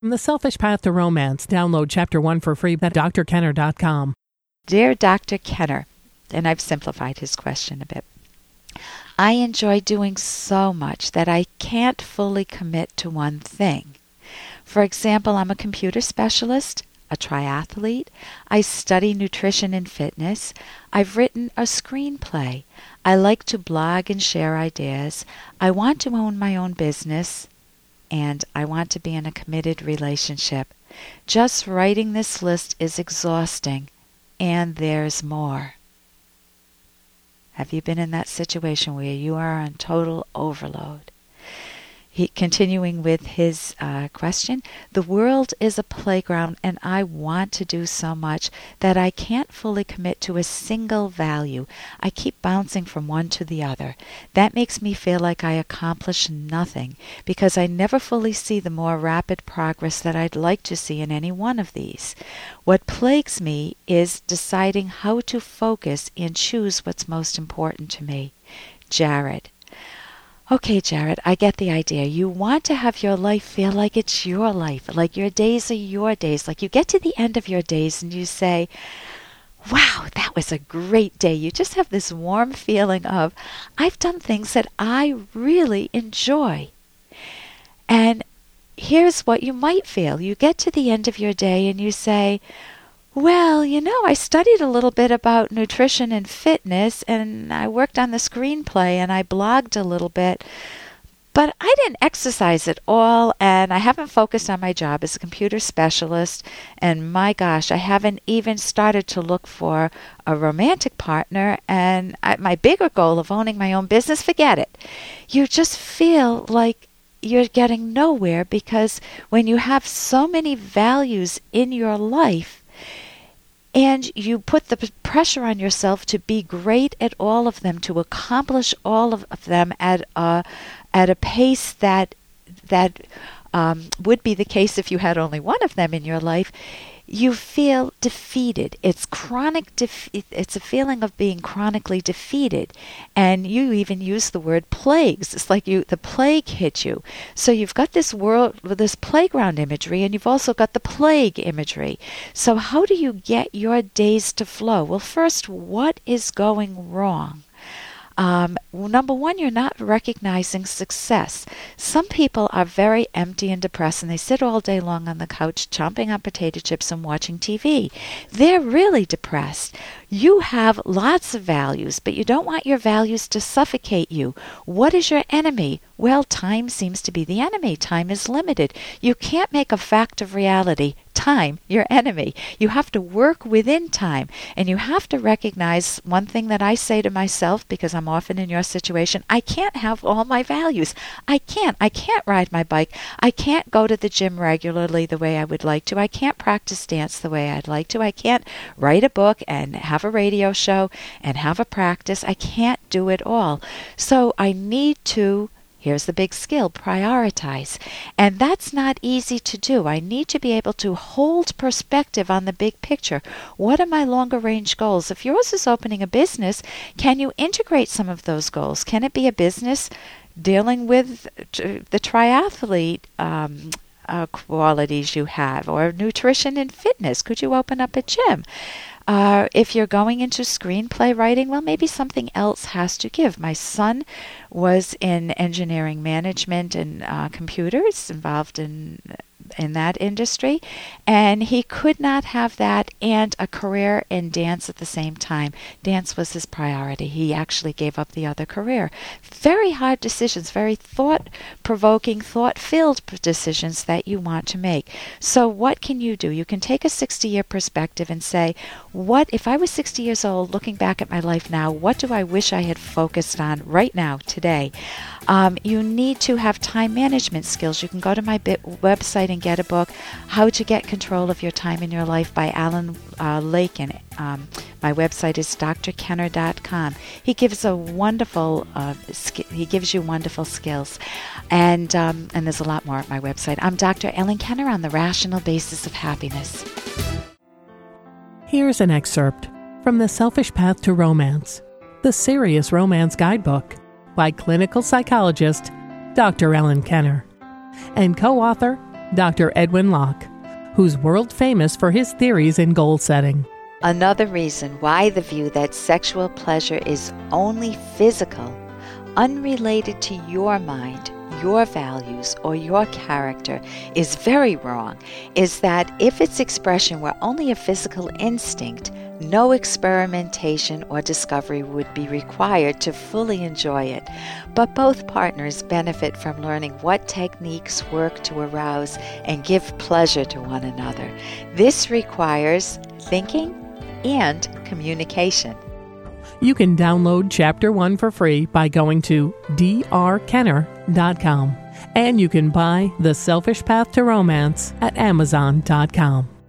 From The Selfish Path to Romance, download Chapter 1 for free at drkenner.com. Dear Dr. Kenner, and I've simplified his question a bit. I enjoy doing so much that I can't fully commit to one thing. For example, I'm a computer specialist, a triathlete, I study nutrition and fitness, I've written a screenplay, I like to blog and share ideas, I want to own my own business, and I want to be in a committed relationship. Just writing this list is exhausting, and there's more. Have you been in that situation where you are on total overload? He, continuing with his uh, question, the world is a playground, and I want to do so much that I can't fully commit to a single value. I keep bouncing from one to the other. That makes me feel like I accomplish nothing because I never fully see the more rapid progress that I'd like to see in any one of these. What plagues me is deciding how to focus and choose what's most important to me. Jared. Okay, Jared, I get the idea. You want to have your life feel like it's your life, like your days are your days. Like you get to the end of your days and you say, Wow, that was a great day. You just have this warm feeling of, I've done things that I really enjoy. And here's what you might feel you get to the end of your day and you say, well, you know, I studied a little bit about nutrition and fitness, and I worked on the screenplay, and I blogged a little bit. But I didn't exercise at all, and I haven't focused on my job as a computer specialist. And my gosh, I haven't even started to look for a romantic partner. And I, my bigger goal of owning my own business, forget it. You just feel like you're getting nowhere because when you have so many values in your life, and you put the pressure on yourself to be great at all of them, to accomplish all of them at a at a pace that that um, would be the case if you had only one of them in your life you feel defeated. It's chronic. It's a feeling of being chronically defeated, and you even use the word plagues. It's like you the plague hit you. So you've got this world, this playground imagery, and you've also got the plague imagery. So how do you get your days to flow? Well, first, what is going wrong? Um, number one, you're not recognizing success. Some people are very empty and depressed and they sit all day long on the couch chomping on potato chips and watching TV. They're really depressed. You have lots of values, but you don't want your values to suffocate you. What is your enemy? Well, time seems to be the enemy. Time is limited. You can't make a fact of reality time your enemy. You have to work within time. And you have to recognize one thing that I say to myself because I'm often in your situation I can't have all my values. I can't. I can't ride my bike. I can't go to the gym regularly the way I would like to. I can't practice dance the way I'd like to. I can't write a book and have a radio show and have a practice. I can't do it all. So I need to Here's the big skill prioritize. And that's not easy to do. I need to be able to hold perspective on the big picture. What are my longer range goals? If yours is opening a business, can you integrate some of those goals? Can it be a business dealing with the triathlete? Um, uh, qualities you have, or nutrition and fitness. Could you open up a gym? Uh, if you're going into screenplay writing, well, maybe something else has to give. My son was in engineering management and uh, computers, involved in in that industry, and he could not have that and a career in dance at the same time. Dance was his priority. He actually gave up the other career. Very hard decisions, very thought provoking, thought filled decisions that you want to make. So, what can you do? You can take a 60 year perspective and say, what if I was 60 years old looking back at my life now, what do I wish I had focused on right now, today? Um, you need to have time management skills. You can go to my website and get a book, How to Get Control of Your Time in Your Life by Alan uh, Lake. And um, my website is drkenner.com. He gives a wonderful, uh, sk- he gives you wonderful skills. And, um, and there's a lot more at my website. I'm Dr. Ellen Kenner on the rational basis of happiness. Here's an excerpt from The Selfish Path to Romance, the Serious Romance Guidebook by clinical psychologist Dr. Ellen Kenner and co author Dr. Edwin Locke, who's world famous for his theories in goal setting. Another reason why the view that sexual pleasure is only physical, unrelated to your mind, your values, or your character is very wrong is that if its expression were only a physical instinct, no experimentation or discovery would be required to fully enjoy it. But both partners benefit from learning what techniques work to arouse and give pleasure to one another. This requires thinking and communication. You can download Chapter 1 for free by going to drkenner.com. And you can buy The Selfish Path to Romance at amazon.com.